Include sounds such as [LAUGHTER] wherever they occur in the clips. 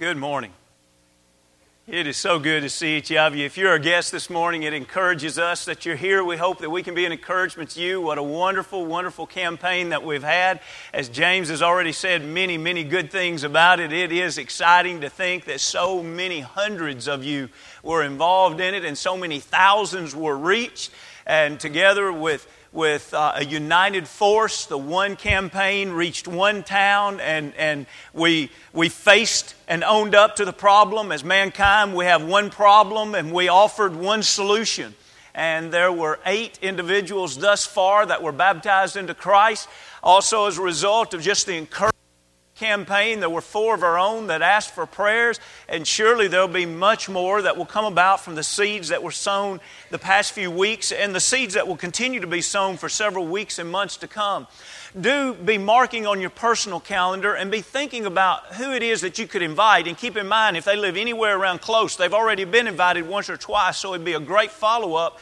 Good morning. It is so good to see each of you. If you're a guest this morning, it encourages us that you're here. We hope that we can be an encouragement to you. What a wonderful, wonderful campaign that we've had. As James has already said many, many good things about it, it is exciting to think that so many hundreds of you were involved in it and so many thousands were reached. And together with with uh, a united force. The one campaign reached one town, and, and we, we faced and owned up to the problem. As mankind, we have one problem, and we offered one solution. And there were eight individuals thus far that were baptized into Christ. Also, as a result of just the encouragement campaign. There were four of our own that asked for prayers, and surely there'll be much more that will come about from the seeds that were sown the past few weeks and the seeds that will continue to be sown for several weeks and months to come. Do be marking on your personal calendar and be thinking about who it is that you could invite. And keep in mind, if they live anywhere around close, they've already been invited once or twice, so it'd be a great follow up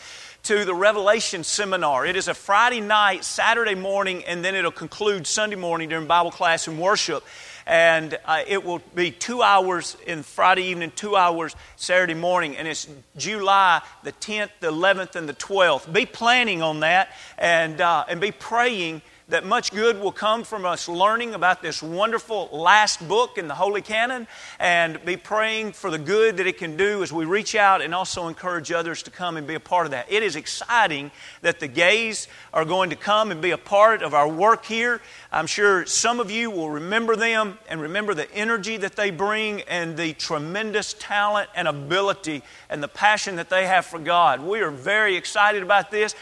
to the Revelation seminar. It is a Friday night, Saturday morning, and then it'll conclude Sunday morning during Bible class and worship. And uh, it will be two hours in Friday evening, two hours Saturday morning. And it's July the 10th, the 11th, and the 12th. Be planning on that and, uh, and be praying that much good will come from us learning about this wonderful last book in the Holy Canon and be praying for the good that it can do as we reach out and also encourage others to come and be a part of that. It is exciting that the gays are going to come and be a part of our work here. I'm sure some of you will remember them and remember the energy that they bring and the tremendous talent and ability and the passion that they have for God. We are very excited about this.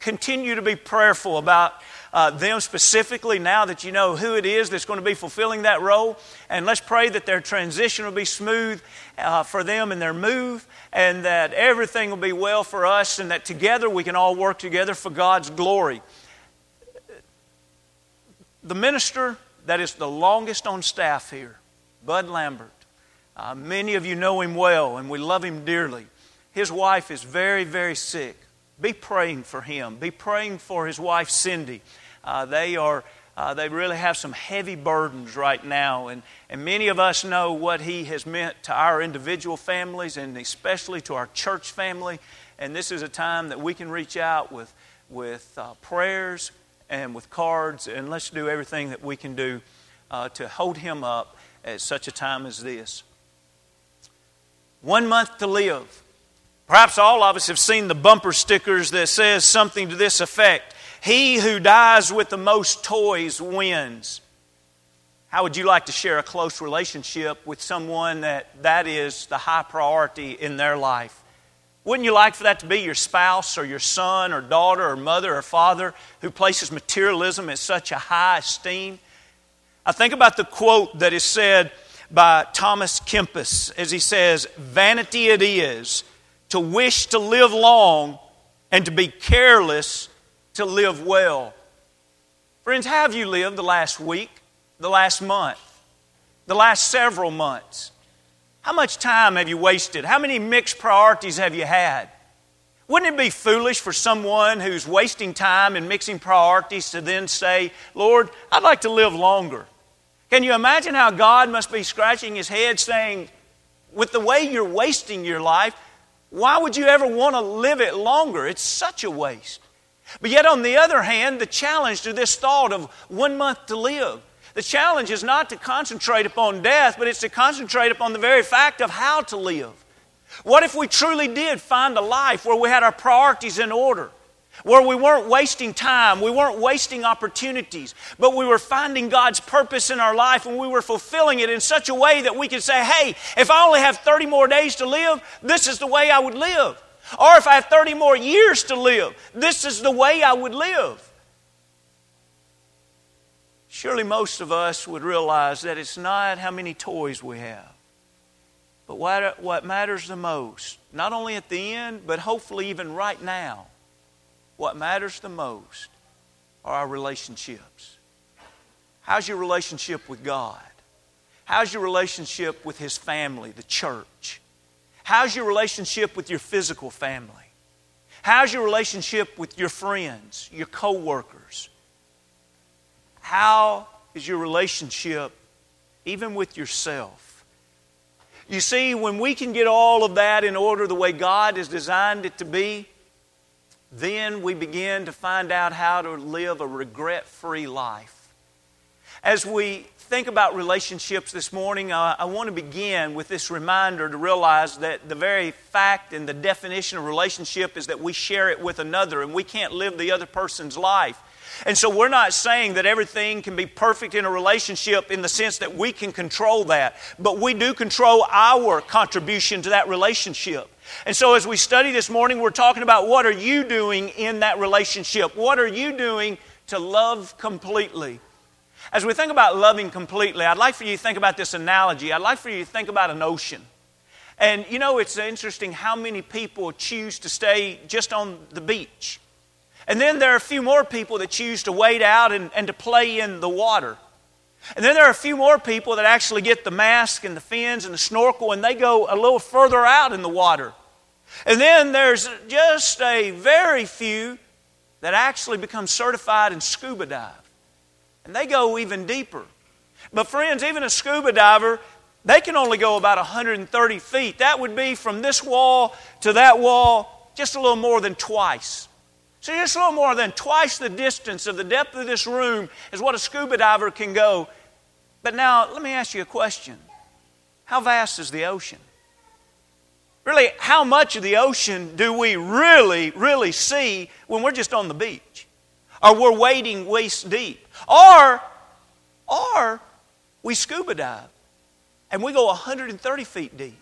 Continue to be prayerful about uh, them specifically now that you know who it is that's going to be fulfilling that role. And let's pray that their transition will be smooth uh, for them in their move and that everything will be well for us and that together we can all work together for God's glory. The minister that is the longest on staff here, Bud Lambert, uh, many of you know him well and we love him dearly. His wife is very, very sick. Be praying for him. Be praying for his wife, Cindy. Uh, they are. Uh, they really have some heavy burdens right now, and, and many of us know what He has meant to our individual families and especially to our church family. And this is a time that we can reach out with, with uh, prayers and with cards, and let's do everything that we can do uh, to hold Him up at such a time as this. One month to live. Perhaps all of us have seen the bumper stickers that says something to this effect he who dies with the most toys wins. How would you like to share a close relationship with someone that that is the high priority in their life? Wouldn't you like for that to be your spouse or your son or daughter or mother or father who places materialism at such a high esteem? I think about the quote that is said by Thomas Kempis as he says, Vanity it is to wish to live long and to be careless to live well. Friends, how have you lived the last week, the last month, the last several months? How much time have you wasted? How many mixed priorities have you had? Wouldn't it be foolish for someone who's wasting time and mixing priorities to then say, Lord, I'd like to live longer? Can you imagine how God must be scratching his head saying, with the way you're wasting your life, why would you ever want to live it longer? It's such a waste. But yet, on the other hand, the challenge to this thought of one month to live, the challenge is not to concentrate upon death, but it's to concentrate upon the very fact of how to live. What if we truly did find a life where we had our priorities in order? Where we weren't wasting time, we weren't wasting opportunities, but we were finding God's purpose in our life and we were fulfilling it in such a way that we could say, hey, if I only have 30 more days to live, this is the way I would live. Or if I have 30 more years to live, this is the way I would live. Surely most of us would realize that it's not how many toys we have, but what, matters the most, not only at the end, but hopefully even right now, what matters the most are our relationships. How's your relationship with God? How's your relationship with His family, the church? How's your relationship with your physical family? How's your relationship with your friends, your coworkers? How is your relationship even with yourself? You see, when we can get all of that in order the way God has designed it to be, then we begin to find out how to live a regret free life. As we think about relationships this morning, uh, I want to begin with this reminder to realize that the very fact and the definition of relationship is that we share it with another and we can't live the other person's life. And so we're not saying that everything can be perfect in a relationship in the sense that we can control that, but we do control our contribution to that relationship. And so as we study this morning, we're talking about what are you doing in that relationship? What are you doing to love completely? As we think about loving completely, I'd like for you to think about this analogy. I'd like for you to think about an ocean. And you know, it's interesting how many people choose to stay just on the beach. And then there are a few more people that choose to wade out and, and to play in the water. And then there are a few more people that actually get the mask and the fins and the snorkel and they go a little further out in the water. And then there's just a very few that actually become certified in scuba dive. And they go even deeper. But, friends, even a scuba diver, they can only go about 130 feet. That would be from this wall to that wall just a little more than twice. So just a little more than twice the distance of the depth of this room is what a scuba diver can go. But now, let me ask you a question How vast is the ocean? Really, how much of the ocean do we really, really see when we're just on the beach? Or we're wading waist deep? Or, or we scuba dive and we go 130 feet deep.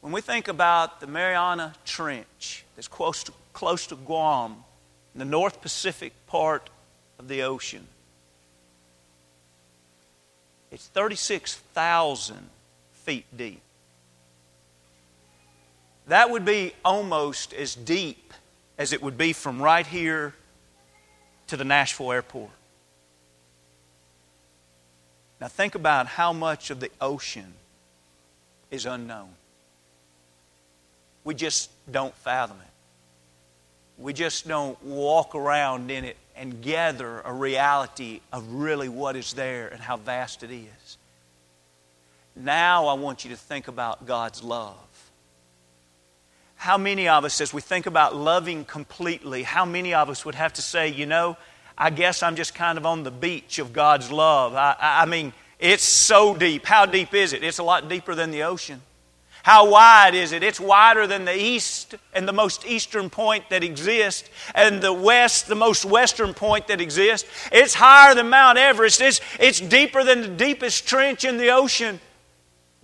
When we think about the Mariana Trench that's close to, close to Guam, in the North Pacific part of the ocean, it's 36,000 feet deep. That would be almost as deep as it would be from right here to the Nashville airport. Now, think about how much of the ocean is unknown. We just don't fathom it. We just don't walk around in it and gather a reality of really what is there and how vast it is. Now I want you to think about God's love. How many of us, as we think about loving completely, how many of us would have to say, you know, I guess I'm just kind of on the beach of God's love? I, I mean, it's so deep. How deep is it? It's a lot deeper than the ocean. How wide is it? It's wider than the east and the most eastern point that exists, and the west, the most western point that exists. It's higher than Mount Everest. It's, it's deeper than the deepest trench in the ocean.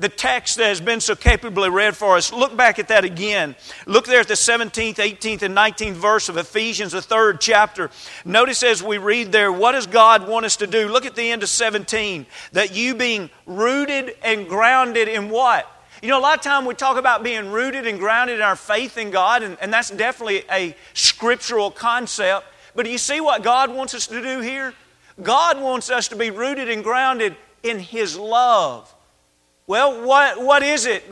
The text that has been so capably read for us. Look back at that again. Look there at the 17th, 18th, and 19th verse of Ephesians, the third chapter. Notice as we read there, what does God want us to do? Look at the end of 17. That you being rooted and grounded in what? You know, a lot of time we talk about being rooted and grounded in our faith in God, and, and that's definitely a scriptural concept. But do you see what God wants us to do here? God wants us to be rooted and grounded in His love. Well, what, what is it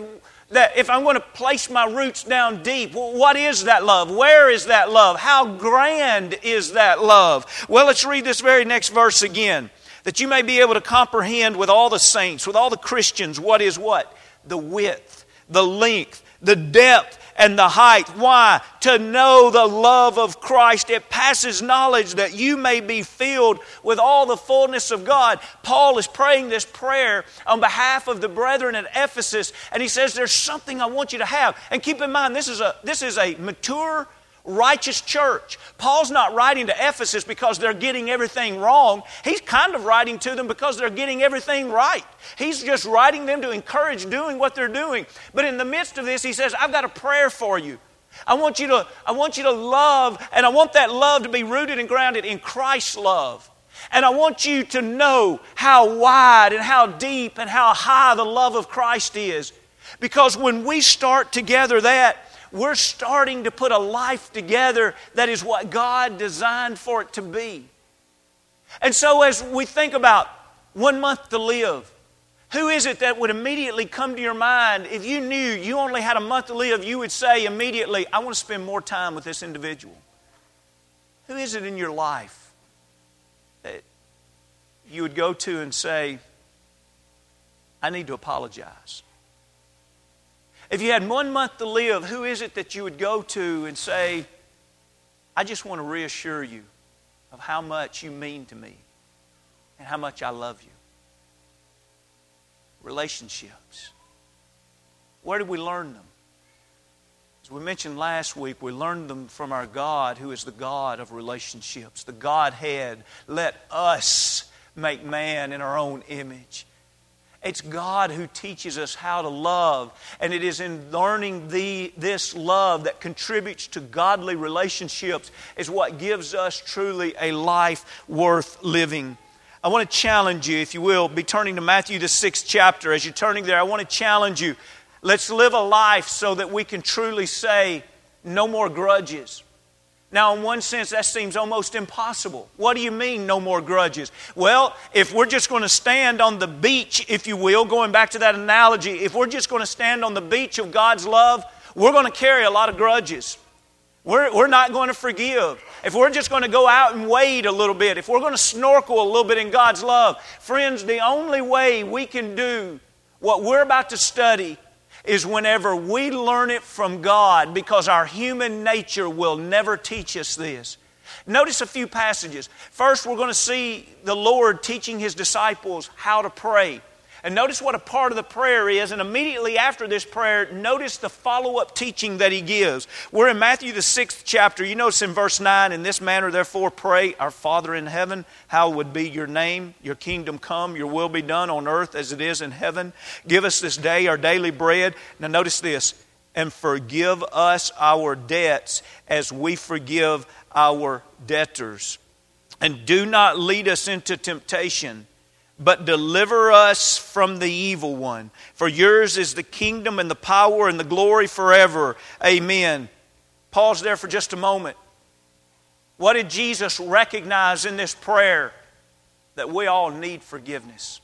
that if I'm going to place my roots down deep, what is that love? Where is that love? How grand is that love? Well, let's read this very next verse again. That you may be able to comprehend with all the saints, with all the Christians, what is what? the width, the length, the depth, and the height. Why? To know the love of Christ. It passes knowledge that you may be filled with all the fullness of God. Paul is praying this prayer on behalf of the brethren at Ephesus, and he says, There's something I want you to have. And keep in mind, this is a, this is a mature righteous church. Paul's not writing to Ephesus because they're getting everything wrong. He's kind of writing to them because they're getting everything right. He's just writing them to encourage doing what they're doing. But in the midst of this, he says, I've got a prayer for you. I want you to, I want you to love, and I want that love to be rooted and grounded in Christ's love. And I want you to know how wide and how deep and how high the love of Christ is. Because when we start together that, we're starting to put a life together that is what God designed for it to be. And so, as we think about one month to live, who is it that would immediately come to your mind if you knew you only had a month to live? You would say immediately, I want to spend more time with this individual. Who is it in your life that you would go to and say, I need to apologize? If you had one month to live, who is it that you would go to and say, I just want to reassure you of how much you mean to me and how much I love you? Relationships. Where did we learn them? As we mentioned last week, we learned them from our God, who is the God of relationships, the Godhead. Let us make man in our own image. It's God who teaches us how to love. And it is in learning the, this love that contributes to godly relationships is what gives us truly a life worth living. I want to challenge you, if you will, be turning to Matthew, the sixth chapter. As you're turning there, I want to challenge you. Let's live a life so that we can truly say, no more grudges. Now, in one sense, that seems almost impossible. What do you mean, no more grudges? Well, if we're just going to stand on the beach, if you will, going back to that analogy, if we're just going to stand on the beach of God's love, we're going to carry a lot of grudges. We're, we're not going to forgive. If we're just going to go out and wade a little bit, if we're going to snorkel a little bit in God's love, friends, the only way we can do what we're about to study is whenever we learn it from God because our human nature will never teach us this. Notice a few passages. First, we're going to see the Lord teaching His disciples how to pray. And notice what a part of the prayer is. And immediately after this prayer, notice the follow up teaching that he gives. We're in Matthew, the sixth chapter. You notice in verse 9, in this manner, therefore, pray, Our Father in heaven, hallowed be your name? Your kingdom come, your will be done on earth as it is in heaven. Give us this day our daily bread. Now, notice this and forgive us our debts as we forgive our debtors. And do not lead us into temptation but deliver us from the evil one. For yours is the kingdom and the power and the glory forever. Amen. Pause there for just a moment. What did Jesus recognize in this prayer? That we all need forgiveness.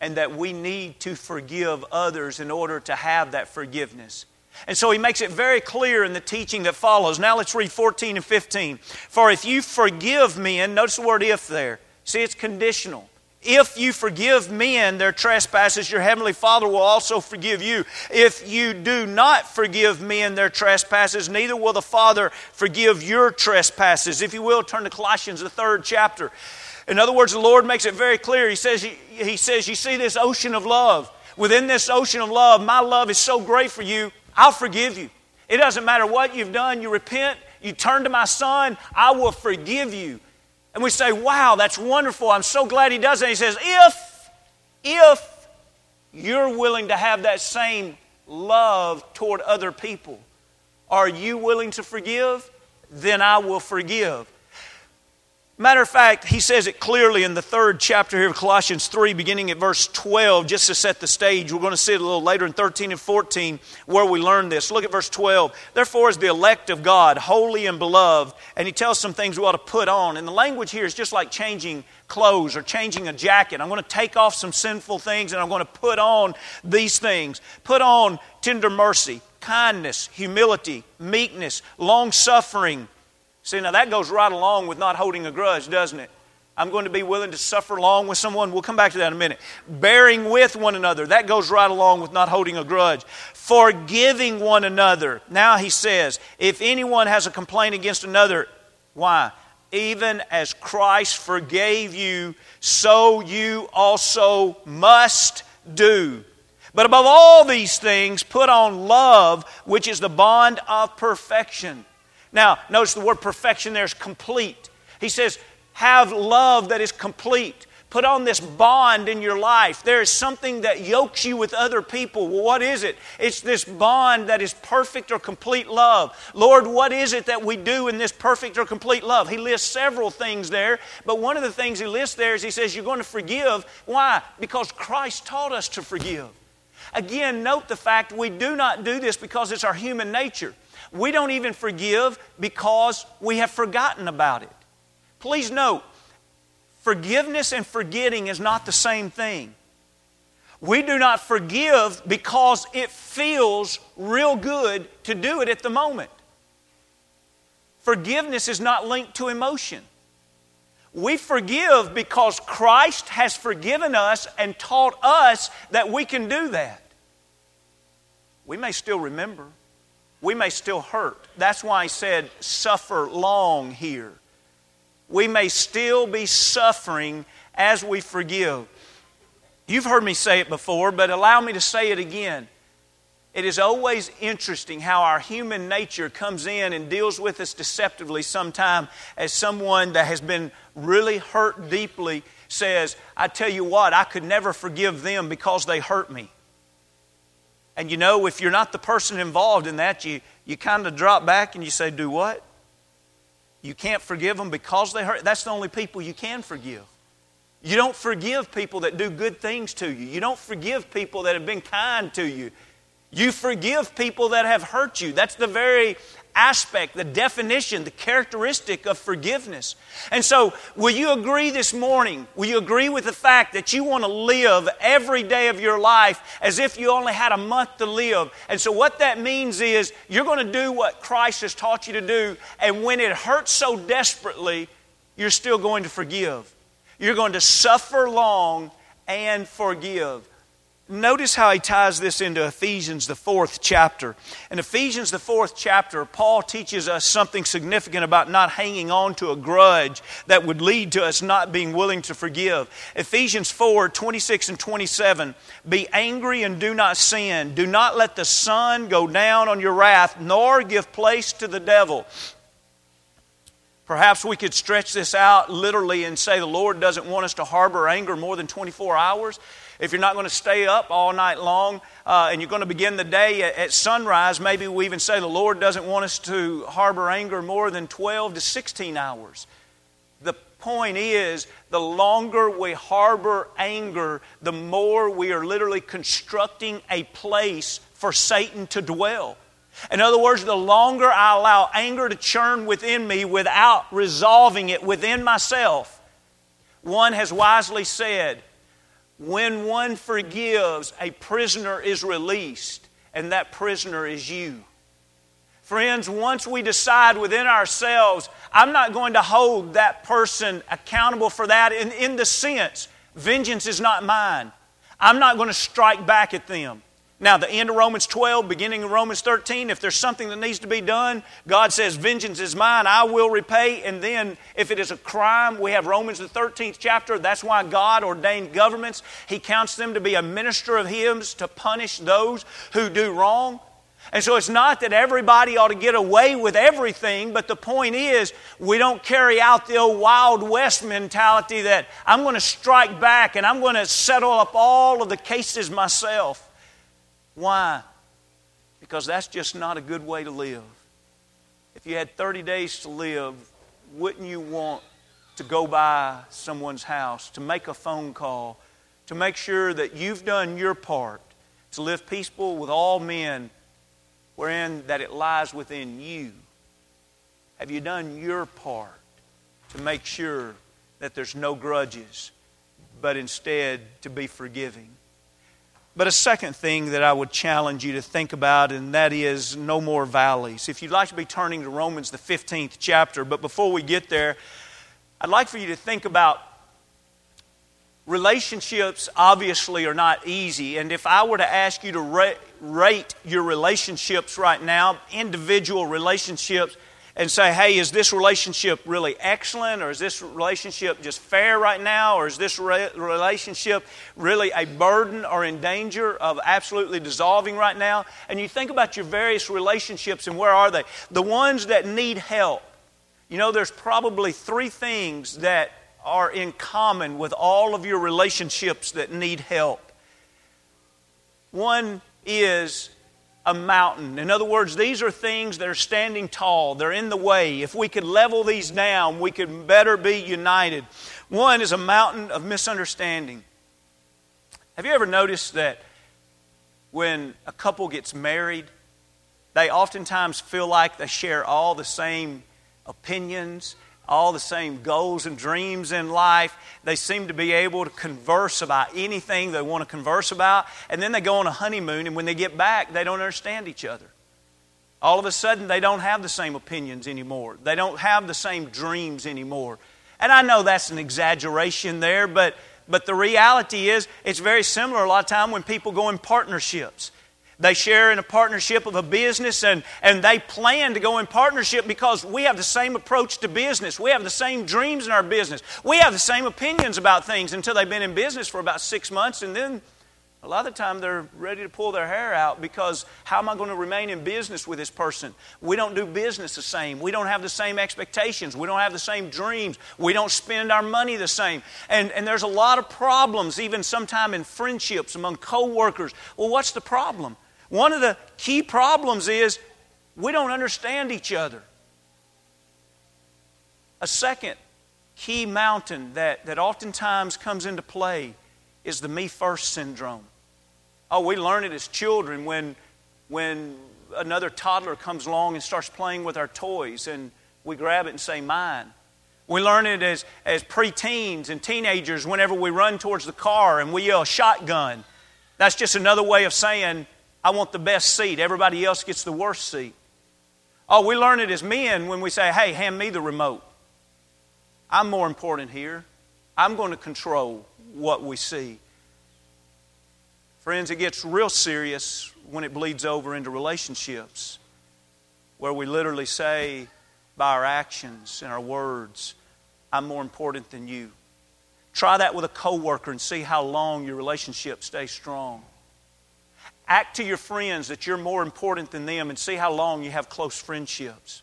And that we need to forgive others in order to have that forgiveness. And so he makes it very clear in the teaching that follows. Now let's read 14 and 15. For if you forgive men, notice the word if there. See, it's conditional. If you forgive men their trespasses, your heavenly Father will also forgive you. If you do not forgive men their trespasses, neither will the Father forgive your trespasses. If you will, turn to Colossians, the third chapter. In other words, the Lord makes it very clear. He says, he says, You see this ocean of love. Within this ocean of love, my love is so great for you, I'll forgive you. It doesn't matter what you've done, you repent, you turn to my Son, I will forgive you. And we say, wow, that's wonderful. I'm so glad he does that. He says, if, if you're willing to have that same love toward other people, are you willing to forgive? Then I will forgive. Matter of fact, he says it clearly in the third chapter here of Colossians 3, beginning at verse 12, just to set the stage. We're going to see it a little later in 13 and 14 where we learn this. Look at verse 12. Therefore, as the elect of God, holy and beloved, and he tells some things we ought to put on. And the language here is just like changing clothes or changing a jacket. I'm going to take off some sinful things and I'm going to put on these things. Put on tender mercy, kindness, humility, meekness, long suffering See, now that goes right along with not holding a grudge, doesn't it? I'm going to be willing to suffer long with someone. We'll come back to that in a minute. Bearing with one another. That goes right along with not holding a grudge. Forgiving one another. Now he says, if anyone has a complaint against another, why? Even as Christ forgave you, so you also must do. But above all these things, put on love, which is the bond of perfection. Now, notice the word perfection there is complete. He says, have love that is complete. Put on this bond in your life. There is something that yokes you with other people. What is it? It's this bond that is perfect or complete love. Lord, what is it that we do in this perfect or complete love? He lists several things there, but one of the things he lists there is he says, You're going to forgive. Why? Because Christ taught us to forgive. Again, note the fact we do not do this because it's our human nature. We don't even forgive because we have forgotten about it. Please note, forgiveness and forgetting is not the same thing. We do not forgive because it feels real good to do it at the moment. Forgiveness is not linked to emotion. We forgive because Christ has forgiven us and taught us that we can do that. We may still remember, we may still hurt. That's why I said suffer long here. We may still be suffering as we forgive. You've heard me say it before, but allow me to say it again. It is always interesting how our human nature comes in and deals with us deceptively sometime as someone that has been really hurt deeply says, I tell you what, I could never forgive them because they hurt me. And you know, if you're not the person involved in that, you, you kind of drop back and you say, Do what? You can't forgive them because they hurt. That's the only people you can forgive. You don't forgive people that do good things to you. You don't forgive people that have been kind to you. You forgive people that have hurt you. That's the very aspect, the definition, the characteristic of forgiveness. And so, will you agree this morning? Will you agree with the fact that you want to live every day of your life as if you only had a month to live? And so, what that means is you're going to do what Christ has taught you to do, and when it hurts so desperately, you're still going to forgive. You're going to suffer long and forgive. Notice how he ties this into Ephesians, the fourth chapter. In Ephesians, the fourth chapter, Paul teaches us something significant about not hanging on to a grudge that would lead to us not being willing to forgive. Ephesians 4 26 and 27 Be angry and do not sin. Do not let the sun go down on your wrath, nor give place to the devil. Perhaps we could stretch this out literally and say the Lord doesn't want us to harbor anger more than 24 hours. If you're not going to stay up all night long uh, and you're going to begin the day at, at sunrise, maybe we even say the Lord doesn't want us to harbor anger more than 12 to 16 hours. The point is, the longer we harbor anger, the more we are literally constructing a place for Satan to dwell. In other words, the longer I allow anger to churn within me without resolving it within myself, one has wisely said, when one forgives, a prisoner is released, and that prisoner is you. Friends, once we decide within ourselves, I'm not going to hold that person accountable for that in, in the sense, vengeance is not mine. I'm not going to strike back at them. Now, the end of Romans 12, beginning of Romans 13, if there's something that needs to be done, God says, Vengeance is mine, I will repay. And then, if it is a crime, we have Romans, the 13th chapter. That's why God ordained governments. He counts them to be a minister of His to punish those who do wrong. And so it's not that everybody ought to get away with everything, but the point is we don't carry out the old Wild West mentality that I'm going to strike back and I'm going to settle up all of the cases myself. Why? Because that's just not a good way to live. If you had 30 days to live, wouldn't you want to go by someone's house, to make a phone call, to make sure that you've done your part to live peaceful with all men, wherein that it lies within you? Have you done your part to make sure that there's no grudges, but instead to be forgiving? But a second thing that I would challenge you to think about, and that is no more valleys. If you'd like to be turning to Romans, the 15th chapter, but before we get there, I'd like for you to think about relationships, obviously, are not easy. And if I were to ask you to rate your relationships right now, individual relationships, and say, hey, is this relationship really excellent? Or is this relationship just fair right now? Or is this re- relationship really a burden or in danger of absolutely dissolving right now? And you think about your various relationships and where are they? The ones that need help. You know, there's probably three things that are in common with all of your relationships that need help. One is a mountain. In other words, these are things that are standing tall, they're in the way. If we could level these down, we could better be united. One is a mountain of misunderstanding. Have you ever noticed that when a couple gets married, they oftentimes feel like they share all the same opinions all the same goals and dreams in life. They seem to be able to converse about anything they want to converse about. And then they go on a honeymoon, and when they get back, they don't understand each other. All of a sudden, they don't have the same opinions anymore. They don't have the same dreams anymore. And I know that's an exaggeration there, but, but the reality is it's very similar a lot of time when people go in partnerships. They share in a partnership of a business and, and they plan to go in partnership because we have the same approach to business. We have the same dreams in our business. We have the same opinions about things until they've been in business for about six months and then a lot of the time they're ready to pull their hair out because how am I going to remain in business with this person? We don't do business the same. We don't have the same expectations. We don't have the same dreams. We don't spend our money the same. And, and there's a lot of problems, even sometimes in friendships among coworkers. Well, what's the problem? One of the key problems is we don't understand each other. A second key mountain that, that oftentimes comes into play is the me first syndrome. Oh, we learn it as children when, when another toddler comes along and starts playing with our toys and we grab it and say, Mine. We learn it as, as preteens and teenagers whenever we run towards the car and we yell shotgun. That's just another way of saying, I want the best seat. Everybody else gets the worst seat. Oh, we learn it as men when we say, Hey, hand me the remote. I'm more important here. I'm going to control what we see. Friends, it gets real serious when it bleeds over into relationships where we literally say by our actions and our words, I'm more important than you. Try that with a coworker and see how long your relationship stays strong. Act to your friends that you're more important than them and see how long you have close friendships.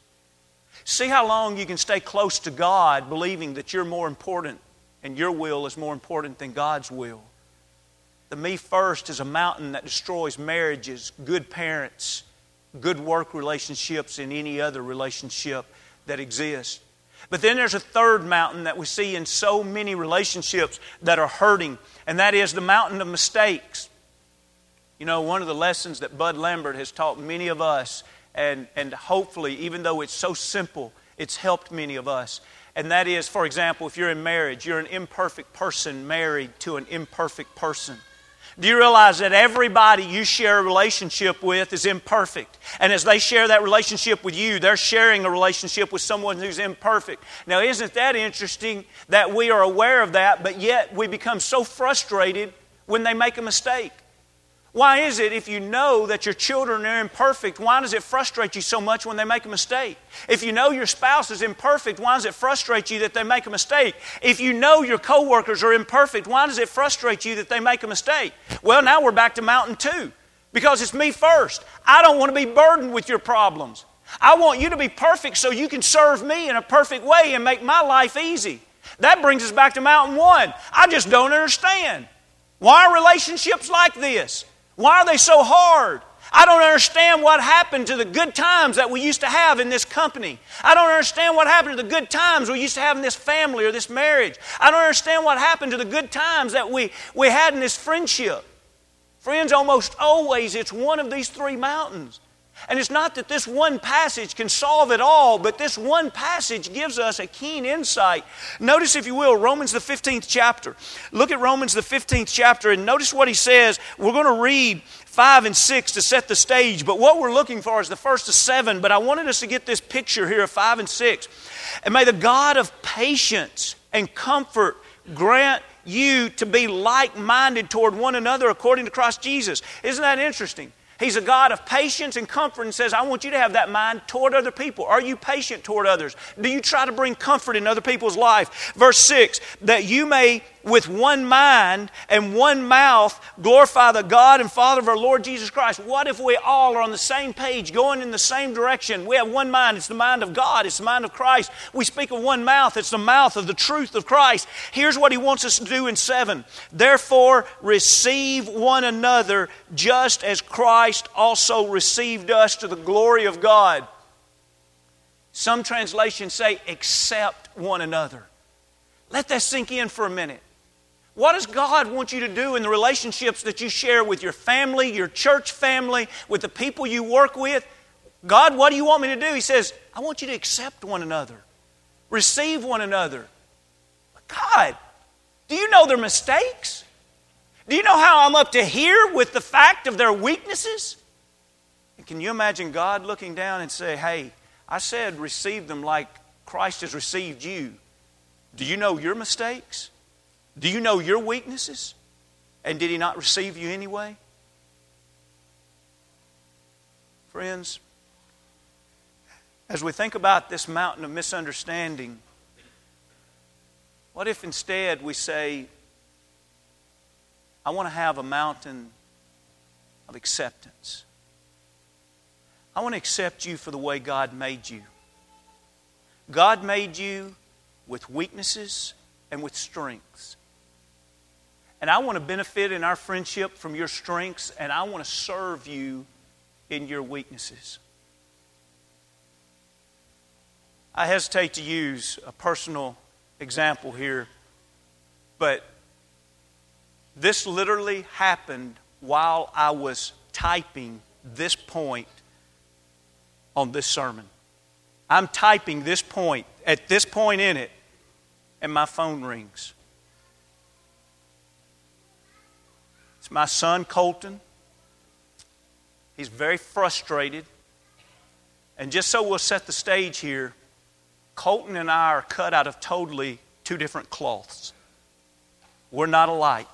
See how long you can stay close to God believing that you're more important and your will is more important than God's will. The me first is a mountain that destroys marriages, good parents, good work relationships, and any other relationship that exists. But then there's a third mountain that we see in so many relationships that are hurting, and that is the mountain of mistakes. You know, one of the lessons that Bud Lambert has taught many of us, and, and hopefully, even though it's so simple, it's helped many of us. And that is, for example, if you're in marriage, you're an imperfect person married to an imperfect person. Do you realize that everybody you share a relationship with is imperfect? And as they share that relationship with you, they're sharing a relationship with someone who's imperfect. Now, isn't that interesting that we are aware of that, but yet we become so frustrated when they make a mistake? Why is it if you know that your children are imperfect, why does it frustrate you so much when they make a mistake? If you know your spouse is imperfect, why does it frustrate you that they make a mistake? If you know your coworkers are imperfect, why does it frustrate you that they make a mistake? Well, now we're back to mountain two because it's me first. I don't want to be burdened with your problems. I want you to be perfect so you can serve me in a perfect way and make my life easy. That brings us back to mountain one. I just don't understand. Why are relationships like this? Why are they so hard? I don't understand what happened to the good times that we used to have in this company. I don't understand what happened to the good times we used to have in this family or this marriage. I don't understand what happened to the good times that we, we had in this friendship. Friends, almost always it's one of these three mountains. And it's not that this one passage can solve it all, but this one passage gives us a keen insight. Notice, if you will, Romans the 15th chapter. Look at Romans the 15th chapter and notice what he says. We're going to read 5 and 6 to set the stage, but what we're looking for is the first of 7. But I wanted us to get this picture here of 5 and 6. And may the God of patience and comfort grant you to be like minded toward one another according to Christ Jesus. Isn't that interesting? He's a God of patience and comfort and says, I want you to have that mind toward other people. Are you patient toward others? Do you try to bring comfort in other people's life? Verse 6 that you may with one mind and one mouth glorify the God and Father of our Lord Jesus Christ. What if we all are on the same page, going in the same direction? We have one mind. It's the mind of God, it's the mind of Christ. We speak of one mouth, it's the mouth of the truth of Christ. Here's what He wants us to do in 7 Therefore, receive one another just as Christ also received us to the glory of God. Some translations say, accept one another. Let that sink in for a minute. What does God want you to do in the relationships that you share with your family, your church family, with the people you work with? God, what do you want me to do? He says, I want you to accept one another, receive one another. God, do you know their mistakes? Do you know how I'm up to here with the fact of their weaknesses? And can you imagine God looking down and say, Hey, I said receive them like Christ has received you. Do you know your mistakes? Do you know your weaknesses? And did He not receive you anyway? Friends, as we think about this mountain of misunderstanding, what if instead we say, I want to have a mountain of acceptance? I want to accept you for the way God made you. God made you with weaknesses and with strengths. And I want to benefit in our friendship from your strengths, and I want to serve you in your weaknesses. I hesitate to use a personal example here, but this literally happened while I was typing this point on this sermon. I'm typing this point, at this point in it, and my phone rings. It's my son, Colton. He's very frustrated. And just so we'll set the stage here, Colton and I are cut out of totally two different cloths. We're not alike.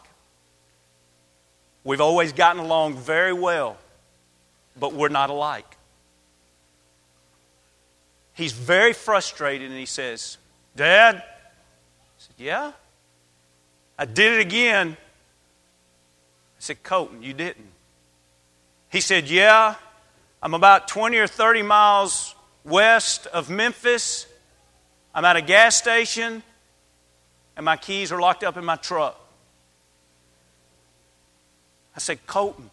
We've always gotten along very well, but we're not alike. He's very frustrated and he says, Dad? I said, Yeah. I did it again. I said, Colton, you didn't. He said, Yeah. I'm about 20 or 30 miles west of Memphis. I'm at a gas station, and my keys are locked up in my truck. I said, Colton.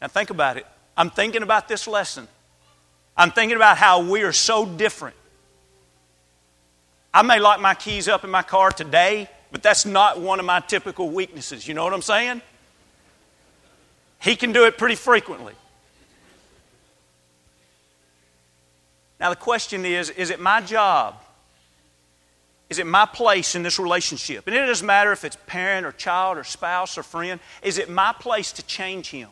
Now think about it. I'm thinking about this lesson. I'm thinking about how we are so different. I may lock my keys up in my car today, but that's not one of my typical weaknesses. You know what I'm saying? He can do it pretty frequently. Now, the question is is it my job? Is it my place in this relationship? And it doesn't matter if it's parent or child or spouse or friend. Is it my place to change him?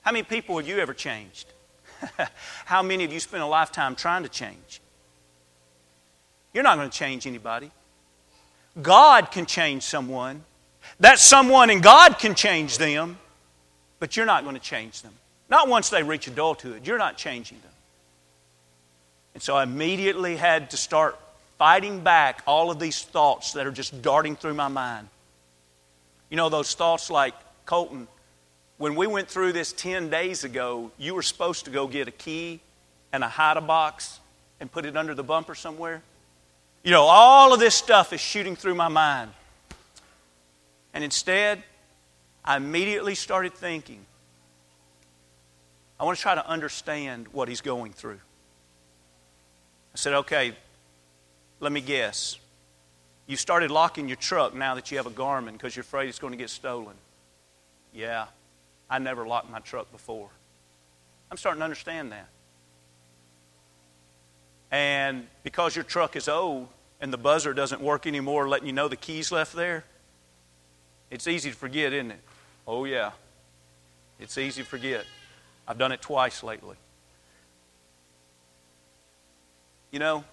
How many people have you ever changed? [LAUGHS] How many of you spend a lifetime trying to change? You're not going to change anybody. God can change someone. That someone and God can change them, but you're not going to change them. Not once they reach adulthood. You're not changing them. And so I immediately had to start fighting back all of these thoughts that are just darting through my mind. You know, those thoughts like, Colton, when we went through this 10 days ago, you were supposed to go get a key and a hide a box and put it under the bumper somewhere. You know, all of this stuff is shooting through my mind. And instead, I immediately started thinking, I want to try to understand what he's going through. I said, okay, let me guess. You started locking your truck now that you have a Garmin because you're afraid it's going to get stolen. Yeah. I never locked my truck before. I'm starting to understand that. And because your truck is old and the buzzer doesn't work anymore, letting you know the key's left there, it's easy to forget, isn't it? Oh, yeah. It's easy to forget. I've done it twice lately. You know,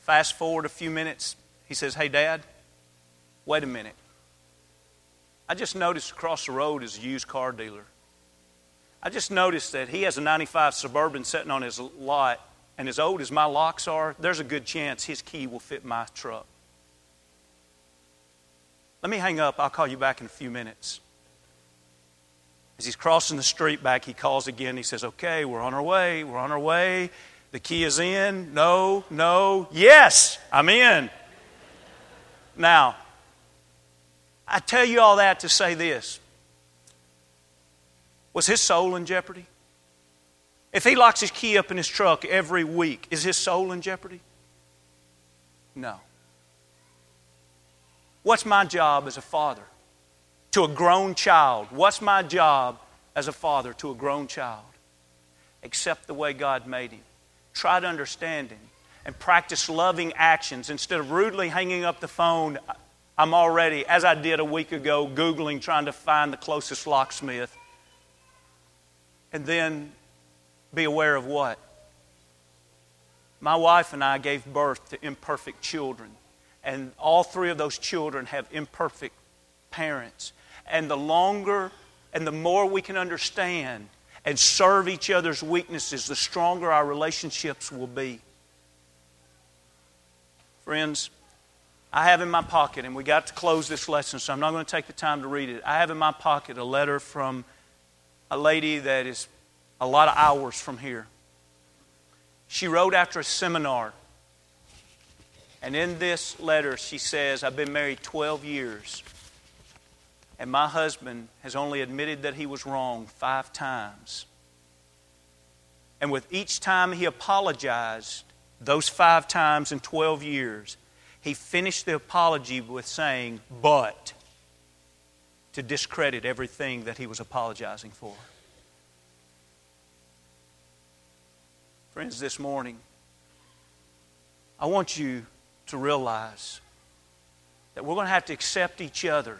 fast forward a few minutes, he says, Hey, Dad, wait a minute. I just noticed across the road is a used car dealer. I just noticed that he has a 95 Suburban sitting on his lot, and as old as my locks are, there's a good chance his key will fit my truck. Let me hang up. I'll call you back in a few minutes. As he's crossing the street back, he calls again. He says, Okay, we're on our way. We're on our way. The key is in. No, no, yes, I'm in. Now, I tell you all that to say this Was his soul in jeopardy? If he locks his key up in his truck every week, is his soul in jeopardy? No. What's my job as a father to a grown child? What's my job as a father to a grown child? Accept the way God made him. Try to understand him and practice loving actions instead of rudely hanging up the phone. I'm already, as I did a week ago, Googling trying to find the closest locksmith. And then be aware of what? My wife and I gave birth to imperfect children, and all three of those children have imperfect parents. And the longer and the more we can understand and serve each other's weaknesses, the stronger our relationships will be. Friends, I have in my pocket, and we got to close this lesson, so I'm not going to take the time to read it. I have in my pocket a letter from a lady that is a lot of hours from here. She wrote after a seminar. And in this letter, she says, I've been married 12 years. And my husband has only admitted that he was wrong five times. And with each time he apologized, those five times in 12 years, he finished the apology with saying, but, to discredit everything that he was apologizing for. Friends, this morning, I want you to realize that we're going to have to accept each other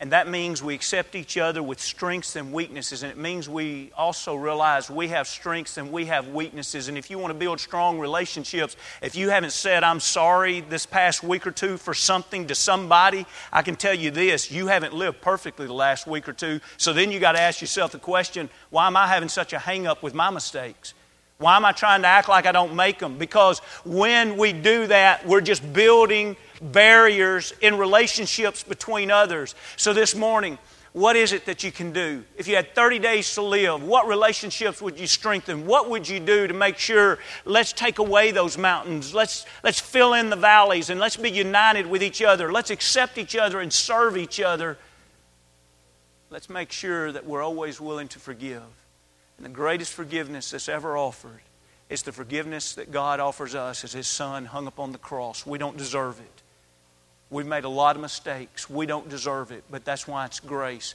and that means we accept each other with strengths and weaknesses. And it means we also realize we have strengths and we have weaknesses. And if you want to build strong relationships, if you haven't said, I'm sorry this past week or two for something to somebody, I can tell you this you haven't lived perfectly the last week or two. So then you got to ask yourself the question why am I having such a hang up with my mistakes? Why am I trying to act like I don't make them? Because when we do that, we're just building barriers in relationships between others. So this morning, what is it that you can do? If you had 30 days to live, what relationships would you strengthen? What would you do to make sure let's take away those mountains? Let's, let's fill in the valleys and let's be united with each other. Let's accept each other and serve each other. Let's make sure that we're always willing to forgive. And the greatest forgiveness that's ever offered is the forgiveness that God offers us as His Son hung upon the cross. We don't deserve it. We've made a lot of mistakes. We don't deserve it, but that's why it's grace.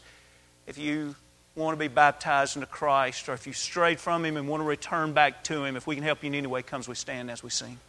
If you want to be baptized into Christ, or if you strayed from Him and want to return back to Him, if we can help you in any way, comes we stand as we sing.